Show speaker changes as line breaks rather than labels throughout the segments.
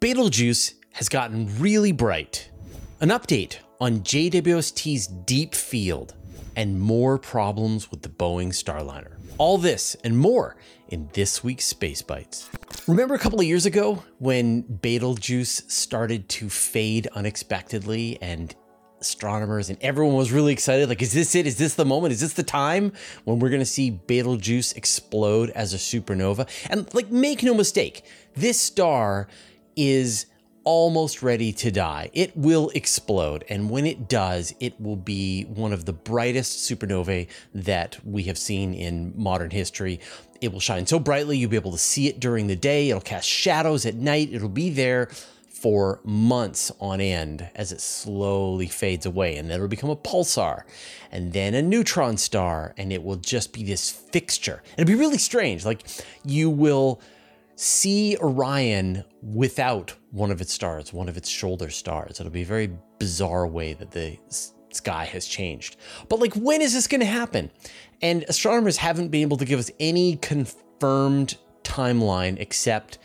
Betelgeuse has gotten really bright. An update on JWST's deep field and more problems with the Boeing Starliner. All this and more in this week's Space Bites. Remember a couple of years ago when Betelgeuse started to fade unexpectedly and astronomers and everyone was really excited like is this it is this the moment is this the time when we're going to see Betelgeuse explode as a supernova and like make no mistake this star is almost ready to die. It will explode. And when it does, it will be one of the brightest supernovae that we have seen in modern history. It will shine so brightly, you'll be able to see it during the day. It'll cast shadows at night. It'll be there for months on end as it slowly fades away. And then it'll become a pulsar and then a neutron star. And it will just be this fixture. It'll be really strange. Like you will see Orion without one of its stars, one of its shoulder stars. It'll be a very bizarre way that the sky has changed. But like, when is this going to happen? And astronomers haven't been able to give us any confirmed timeline except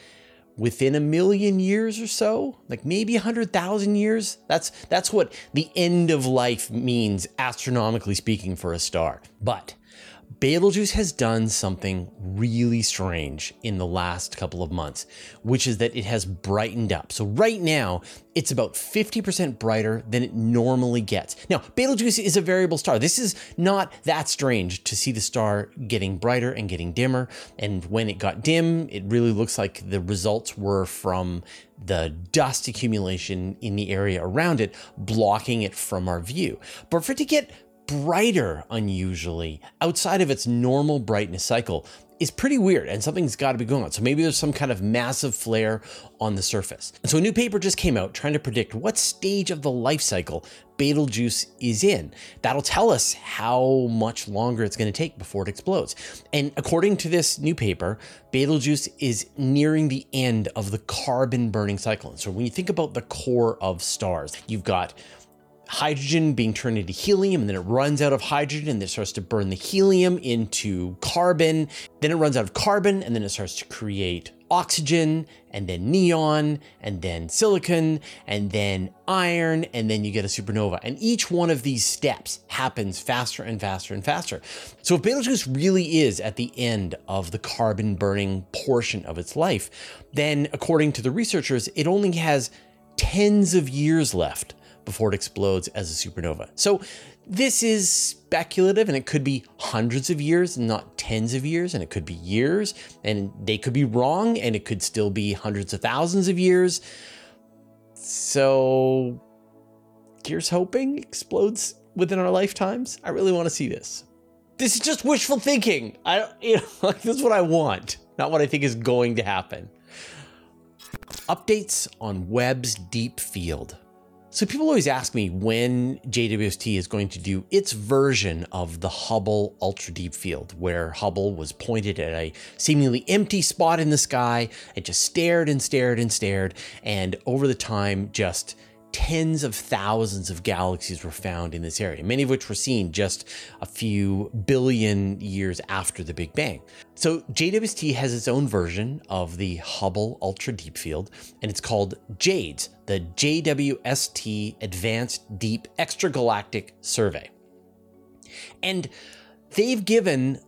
within a million years or so, like maybe a hundred thousand years. That's that's what the end of life means, astronomically speaking, for a star. But Betelgeuse has done something really strange in the last couple of months, which is that it has brightened up. So, right now, it's about 50% brighter than it normally gets. Now, Betelgeuse is a variable star. This is not that strange to see the star getting brighter and getting dimmer. And when it got dim, it really looks like the results were from the dust accumulation in the area around it, blocking it from our view. But for it to get brighter unusually outside of its normal brightness cycle is pretty weird and something's got to be going on. So maybe there's some kind of massive flare on the surface. And so a new paper just came out trying to predict what stage of the life cycle Betelgeuse is in. That'll tell us how much longer it's going to take before it explodes. And according to this new paper, Betelgeuse is nearing the end of the carbon burning cycle. And so when you think about the core of stars, you've got hydrogen being turned into helium, and then it runs out of hydrogen and it starts to burn the helium into carbon. Then it runs out of carbon and then it starts to create oxygen and then neon and then silicon and then iron and then you get a supernova. And each one of these steps happens faster and faster and faster. So if Betelgeuse really is at the end of the carbon burning portion of its life, then according to the researchers, it only has tens of years left before it explodes as a supernova. So this is speculative and it could be hundreds of years, not tens of years, and it could be years, and they could be wrong, and it could still be hundreds of thousands of years. So here's hoping explodes within our lifetimes. I really want to see this. This is just wishful thinking. I don't, you know, like this is what I want, not what I think is going to happen. Updates on Webb's deep field. So people always ask me when JWST is going to do its version of the Hubble Ultra Deep Field, where Hubble was pointed at a seemingly empty spot in the sky. It just stared and stared and stared, and over the time just tens of thousands of galaxies were found in this area, many of which were seen just a few billion years after the Big Bang. So JWST has its own version of the Hubble Ultra Deep Field, and it's called JADES, the JWST Advanced Deep Extragalactic Survey. And they've given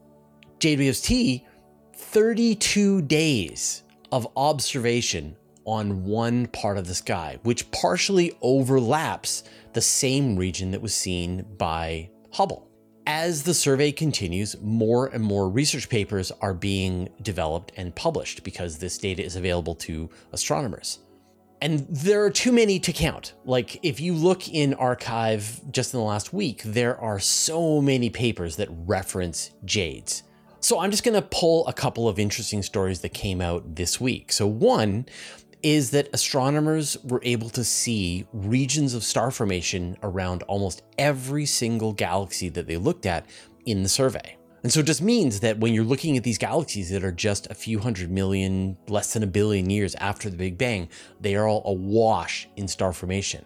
JWST 32 days of observation on one part of the sky, which partially overlaps the same region that was seen by Hubble. As the survey continues, more and more research papers are being developed and published because this data is available to astronomers. And there are too many to count. Like, if you look in arXiv just in the last week, there are so many papers that reference JADES. So I'm just going to pull a couple of interesting stories that came out this week. So, one is that astronomers were able to see regions of star formation around almost every single galaxy that they looked at in the survey. And so it just means that when you're looking at these galaxies that are just a few hundred million, less than a billion years after the Big Bang, they are all awash in star formation.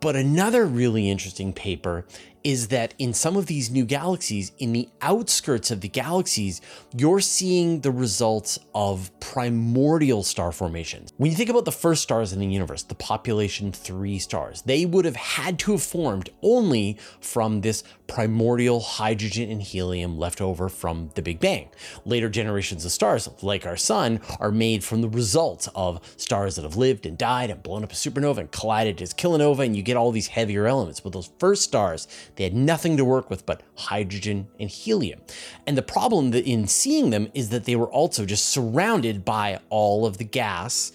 But another really interesting paper is that in some of these new galaxies, in the outskirts of the galaxies, you're seeing the results of primordial star formations. When you think about the first stars in the universe, the population three stars, they would have had to have formed only from this primordial hydrogen and helium left over from the Big Bang. Later generations of stars, like our sun, are made from the results of stars that have lived and died and blown up a supernova and collided as kilonova, and you get all these heavier elements. But those first stars, they had nothing to work with but hydrogen and helium. And the problem in seeing them is that they were also just surrounded by all of the gas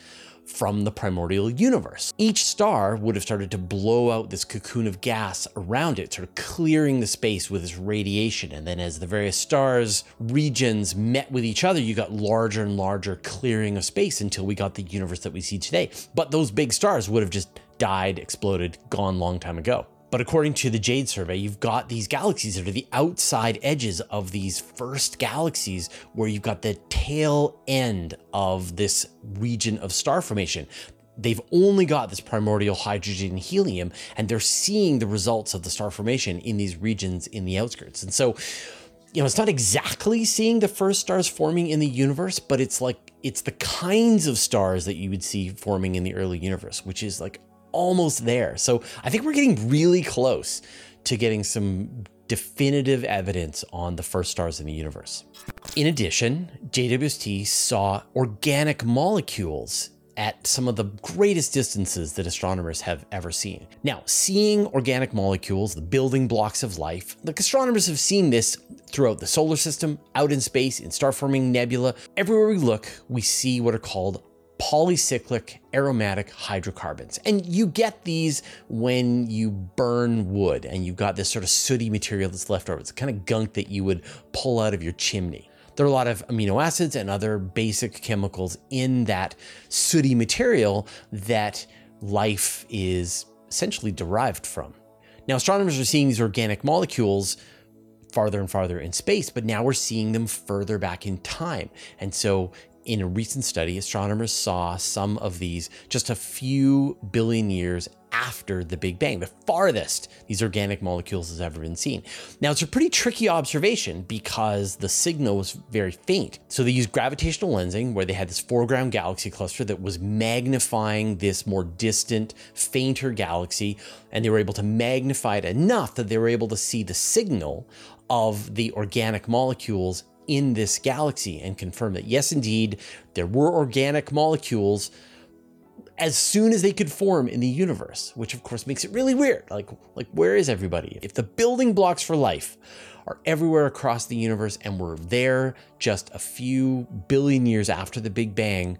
from the primordial universe. Each star would have started to blow out this cocoon of gas around it, sort of clearing the space with its radiation. And then as the various stars' regions met with each other, you got larger and larger clearing of space until we got the universe that we see today. But those big stars would have just died, exploded, gone long time ago. But according to the Jade survey, you've got these galaxies that are the outside edges of these first galaxies where you've got the tail end of this region of star formation. They've only got this primordial hydrogen and helium, and they're seeing the results of the star formation in these regions in the outskirts. And so, you know, it's not exactly seeing the first stars forming in the universe, but it's like it's the kinds of stars that you would see forming in the early universe, which is like almost there. So I think we're getting really close to getting some definitive evidence on the first stars in the universe. In addition, JWST saw organic molecules at some of the greatest distances that astronomers have ever seen. Now, seeing organic molecules, the building blocks of life, like astronomers have seen this throughout the solar system, out in space, in star forming nebula. Everywhere we look, we see what are called polycyclic aromatic hydrocarbons. And you get these when you burn wood and you've got this sort of sooty material that's left over. It's the kind of gunk that you would pull out of your chimney. There are a lot of amino acids and other basic chemicals in that sooty material that life is essentially derived from. Now, astronomers are seeing these organic molecules farther and farther in space, but now we're seeing them further back in time. And so in a recent study, astronomers saw some of these just a few billion years after the Big Bang, the farthest these organic molecules has ever been seen. Now, it's a pretty tricky observation because the signal was very faint. So they used gravitational lensing where they had this foreground galaxy cluster that was magnifying this more distant, fainter galaxy, and they were able to magnify it enough that they were able to see the signal of the organic molecules in this galaxy and confirm that yes, indeed, there were organic molecules as soon as they could form in the universe, which of course makes it really weird. Like, like where is everybody? If the building blocks for life are everywhere across the universe and we're there just a few billion years after the Big Bang,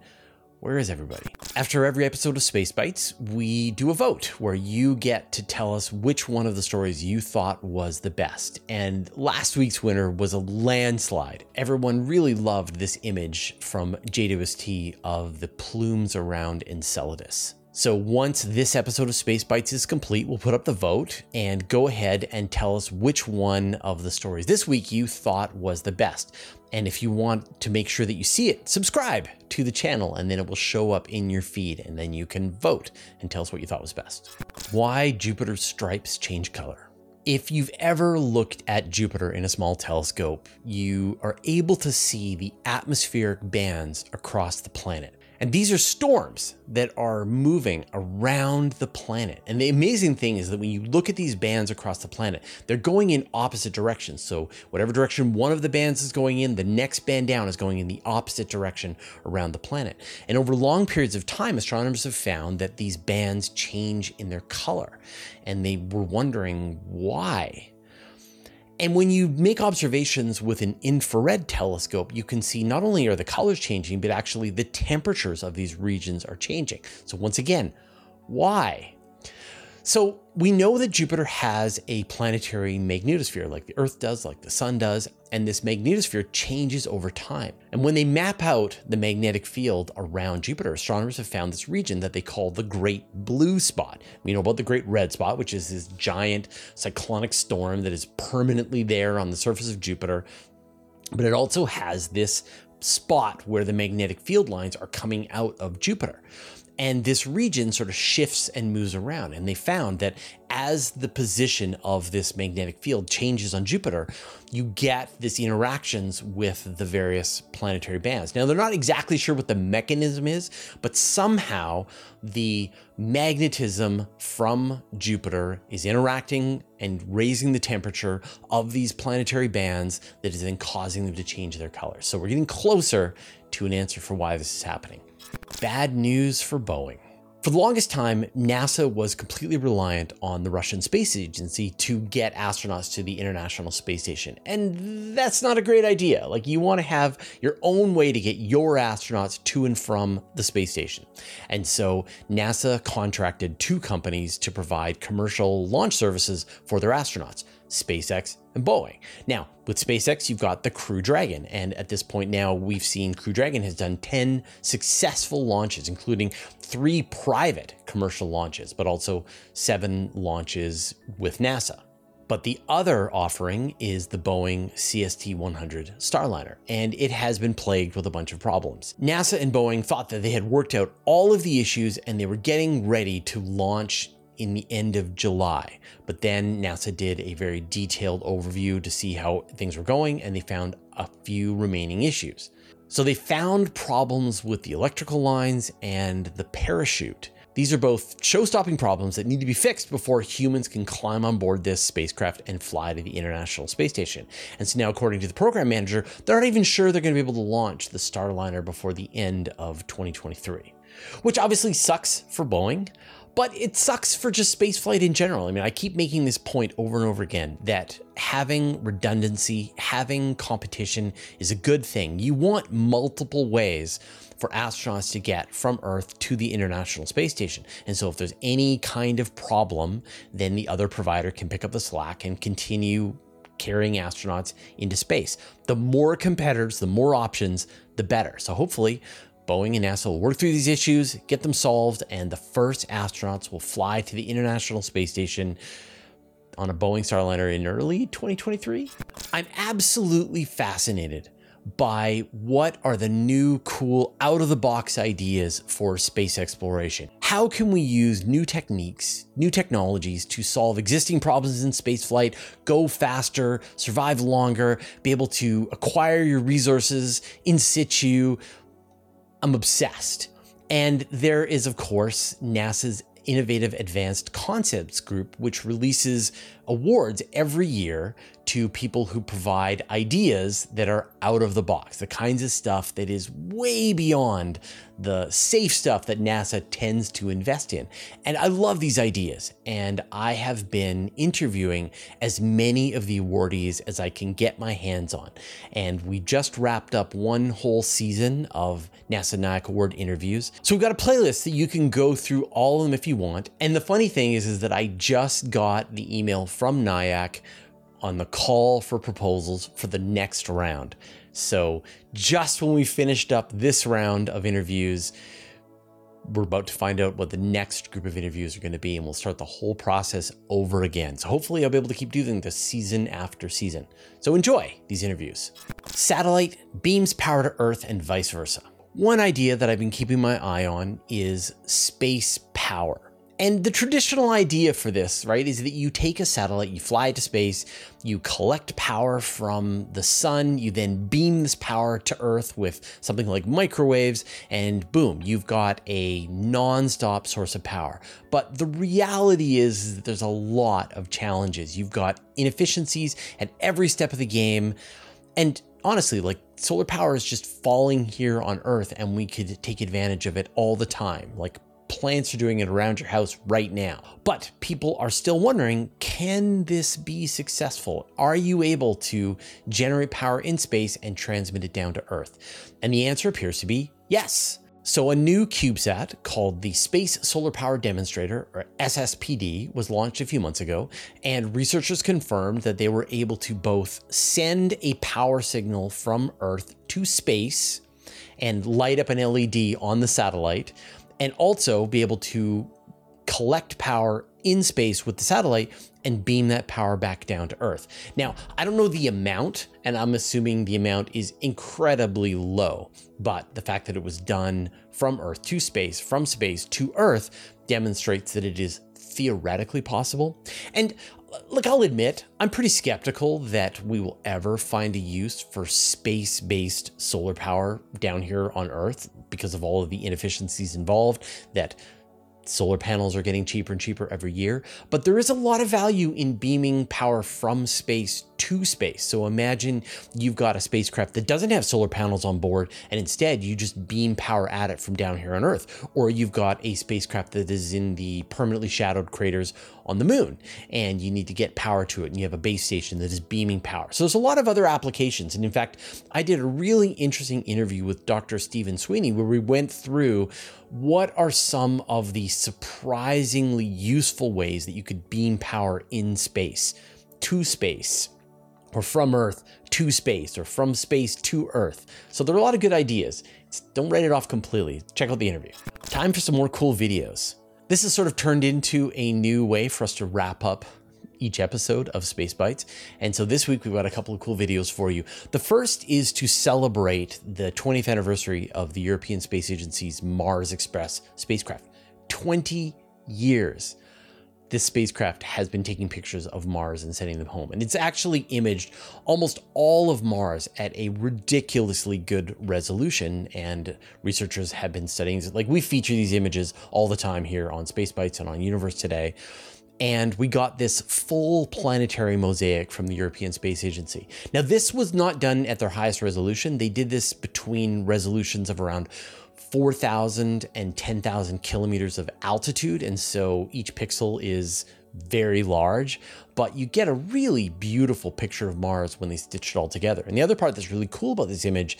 where is everybody? After every episode of Space Bites, we do a vote where you get to tell us which one of the stories you thought was the best. And last week's winner was a landslide. Everyone really loved this image from JWST of the plumes around Enceladus. So once this episode of Space Bites is complete, we'll put up the vote and go ahead and tell us which one of the stories this week you thought was the best. And if you want to make sure that you see it, subscribe to the channel and then it will show up in your feed and then you can vote and tell us what you thought was best. Why Jupiter's stripes change color. If you've ever looked at Jupiter in a small telescope, you are able to see the atmospheric bands across the planet. And these are storms that are moving around the planet. And the amazing thing is that when you look at these bands across the planet, they're going in opposite directions. So, whatever direction one of the bands is going in, the next band down is going in the opposite direction around the planet. And over long periods of time, astronomers have found that these bands change in their color. And they were wondering why. And when you make observations with an infrared telescope, you can see not only are the colors changing, but actually the temperatures of these regions are changing. So once again, why? So we know that Jupiter has a planetary magnetosphere like the Earth does, like the Sun does, and this magnetosphere changes over time. And when they map out the magnetic field around Jupiter, astronomers have found this region that they call the Great Blue Spot. We know about the Great Red Spot, which is this giant cyclonic storm that is permanently there on the surface of Jupiter, but it also has this spot where the magnetic field lines are coming out of Jupiter. And this region sort of shifts and moves around. And they found that as the position of this magnetic field changes on Jupiter, you get these interactions with the various planetary bands. Now, they're not exactly sure what the mechanism is, but somehow the magnetism from Jupiter is interacting and raising the temperature of these planetary bands that is then causing them to change their colors. So we're getting closer to an answer for why this is happening. Bad news for Boeing. For the longest time, NASA was completely reliant on the Russian Space Agency to get astronauts to the International Space Station. And that's not a great idea. Like, you want to have your own way to get your astronauts to and from the space station. And so, NASA contracted two companies to provide commercial launch services for their astronauts. SpaceX, and Boeing. Now, with SpaceX, you've got the Crew Dragon. And at this point now, we've seen Crew Dragon has done 10 successful launches, including three private commercial launches, but also seven launches with NASA. But the other offering is the Boeing CST 100 Starliner, and it has been plagued with a bunch of problems. NASA and Boeing thought that they had worked out all of the issues and they were getting ready to launch in the end of July. But then NASA did a very detailed overview to see how things were going, and they found a few remaining issues. So they found problems with the electrical lines and the parachute. These are both show stopping problems that need to be fixed before humans can climb on board this spacecraft and fly to the International Space Station. And so now, according to the program manager, they're not even sure they're going to be able to launch the Starliner before the end of 2023, which obviously sucks for Boeing. But it sucks for just spaceflight in general. I mean, I keep making this point over and over again that having redundancy, having competition is a good thing. You want multiple ways for astronauts to get from Earth to the International Space Station. And so if there's any kind of problem, then the other provider can pick up the slack and continue carrying astronauts into space. The more competitors, the more options, the better. So hopefully Boeing and NASA will work through these issues, get them solved, and the first astronauts will fly to the International Space Station on a Boeing Starliner in early 2023. I'm absolutely fascinated by what are the new cool out of the box ideas for space exploration. How can we use new techniques, new technologies to solve existing problems in spaceflight, go faster, survive longer, be able to acquire your resources in situ, I'm obsessed. And there is, of course, NASA's Innovative Advanced Concepts Group, which releases awards every year to people who provide ideas that are out of the box, the kinds of stuff that is way beyond the safe stuff that NASA tends to invest in. And I love these ideas. And I have been interviewing as many of the awardees as I can get my hands on. And we just wrapped up one whole season of NASA NIAC Award interviews. So we've got a playlist that you can go through all of them if you want. And the funny thing is, is that I just got the email from NIAC on the call for proposals for the next round. So, just when we finished up this round of interviews, we're about to find out what the next group of interviews are going to be, and we'll start the whole process over again. So, hopefully, I'll be able to keep doing this season after season. So, enjoy these interviews. Satellite beams power to Earth and vice versa. One idea that I've been keeping my eye on is space power. And the traditional idea for this, right, is that you take a satellite, you fly it to space, you collect power from the sun, you then beam this power to Earth with something like microwaves, and boom, you've got a non-stop source of power. But the reality is that there's a lot of challenges. You've got inefficiencies at every step of the game. And honestly, like solar power is just falling here on Earth, and we could take advantage of it all the time. Like plants are doing it around your house right now. But people are still wondering can this be successful? Are you able to generate power in space and transmit it down to Earth? And the answer appears to be yes. So, a new CubeSat called the Space Solar Power Demonstrator, or SSPD, was launched a few months ago, and researchers confirmed that they were able to both send a power signal from Earth to space and light up an LED on the satellite, and also be able to collect power in space with the satellite and beam that power back down to Earth. Now, I don't know the amount, and I'm assuming the amount is incredibly low, but the fact that it was done from Earth to space, from space to Earth, demonstrates that it is theoretically possible. And look, I'll admit, I'm pretty skeptical that we will ever find a use for space based solar power down here on Earth because of all of the inefficiencies involved, that solar panels are getting cheaper and cheaper every year. But there is a lot of value in beaming power from space to space. So imagine you've got a spacecraft that doesn't have solar panels on board, and instead you just beam power at it from down here on Earth. Or you've got a spacecraft that is in the permanently shadowed craters on the moon, and you need to get power to it, and you have a base station that is beaming power. So there's a lot of other applications. And in fact, I did a really interesting interview with Dr. Stephen Sweeney where we went through what are some of the surprisingly useful ways that you could beam power in space to space or from Earth to space, or from space to Earth. So there are a lot of good ideas. Don't write it off completely. Check out the interview. Time for some more cool videos. This has sort of turned into a new way for us to wrap up each episode of Space Bites. And so this week we've got a couple of cool videos for you. The first is to celebrate the 20th anniversary of the European Space Agency's Mars Express spacecraft. 20 years this spacecraft has been taking pictures of Mars and sending them home. And it's actually imaged almost all of Mars at a ridiculously good resolution. And researchers have been studying, like we feature these images all the time here on Space Bites and on Universe Today. And we got this full planetary mosaic from the European Space Agency. Now, this was not done at their highest resolution. They did this between resolutions of around 4,000 and 10,000 kilometers of altitude. And so each pixel is very large, but you get a really beautiful picture of Mars when they stitch it all together. And the other part that's really cool about this image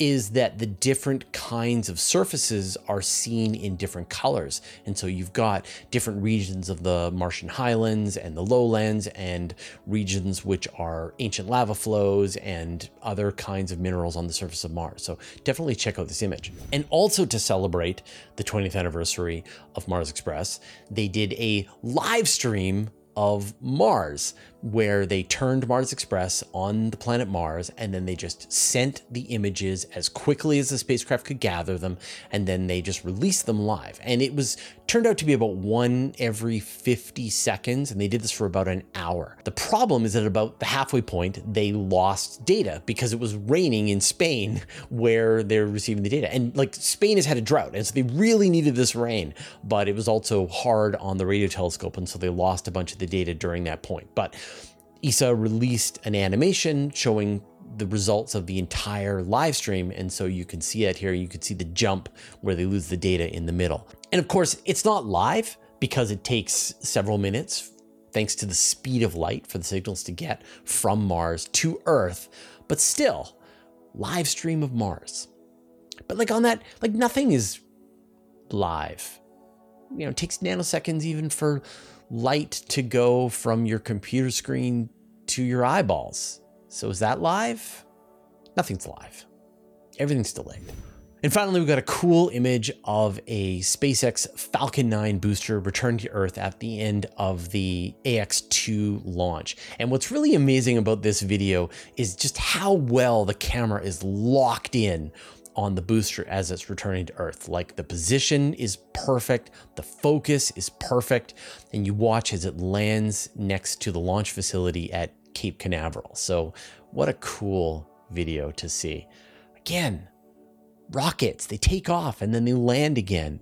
is that the different kinds of surfaces are seen in different colors. And so you've got different regions of the Martian highlands and the lowlands and regions which are ancient lava flows and other kinds of minerals on the surface of Mars. So definitely check out this image. And also to celebrate the 20th anniversary of Mars Express, they did a live stream of Mars where they turned Mars Express on the planet Mars and then they just sent the images as quickly as the spacecraft could gather them and then they just released them live. And it was turned out to be about one every 50 seconds and they did this for about an hour. The problem is that about the halfway point they lost data because it was raining in Spain where they're receiving the data. And like Spain has had a drought and so they really needed this rain, but it was also hard on the radio telescope and so they lost a bunch of the data during that point. But ESA released an animation showing the results of the entire live stream. And so you can see it here. You can see the jump where they lose the data in the middle. And of course, it's not live because it takes several minutes thanks to the speed of light for the signals to get from Mars to Earth. But still, live stream of Mars. But like on that, like nothing is live. You know, it takes nanoseconds even for light to go from your computer screen to your eyeballs. So is that live? Nothing's live. Everything's delayed. And finally, we've got a cool image of a SpaceX Falcon 9 booster return to Earth at the end of the AX2 launch. And what's really amazing about this video is just how well the camera is locked in on the booster as it's returning to Earth. Like the position is perfect, the focus is perfect, and you watch as it lands next to the launch facility at Cape Canaveral. So, what a cool video to see. Again, rockets, they take off and then they land again.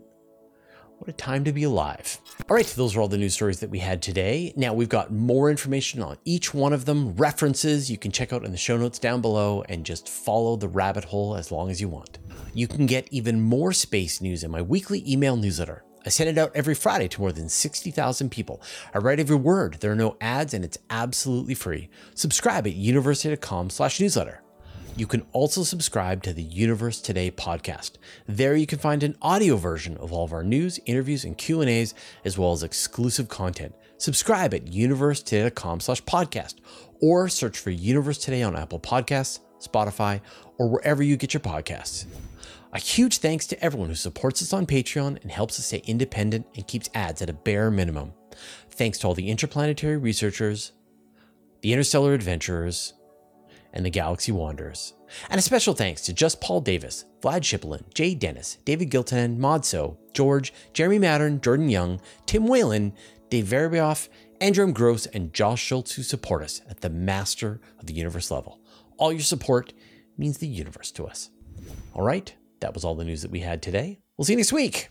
What a time to be alive. All right, those are all the news stories that we had today. Now we've got more information on each one of them, references you can check out in the show notes down below, and just follow the rabbit hole as long as you want. You can get even more space news in my weekly email newsletter. I send it out every Friday to more than 60,000 people. I write every word. There are no ads and it's absolutely free. Subscribe at universe.com slash newsletter. You can also subscribe to the Universe Today podcast. There you can find an audio version of all of our news, interviews, and Q&As, as well as exclusive content. Subscribe at universetoday.com slash podcast or search for Universe Today on Apple Podcasts, Spotify, or wherever you get your podcasts. A huge thanks to everyone who supports us on Patreon and helps us stay independent and keeps ads at a bare minimum. Thanks to all the interplanetary researchers, the interstellar adventurers, and the galaxy wanderers. And a special thanks to Just Paul Davis, Vlad Shiplin, Jay Dennis, David Gilton, Modso, George, Jeremy Mattern, Jordan Young, Tim Whalen, Dave Veribioff, Andrew Gross, and Josh Schultz who support us at the Master of the Universe level. All your support means the universe to us. All right, that was all the news that we had today. We'll see you next week.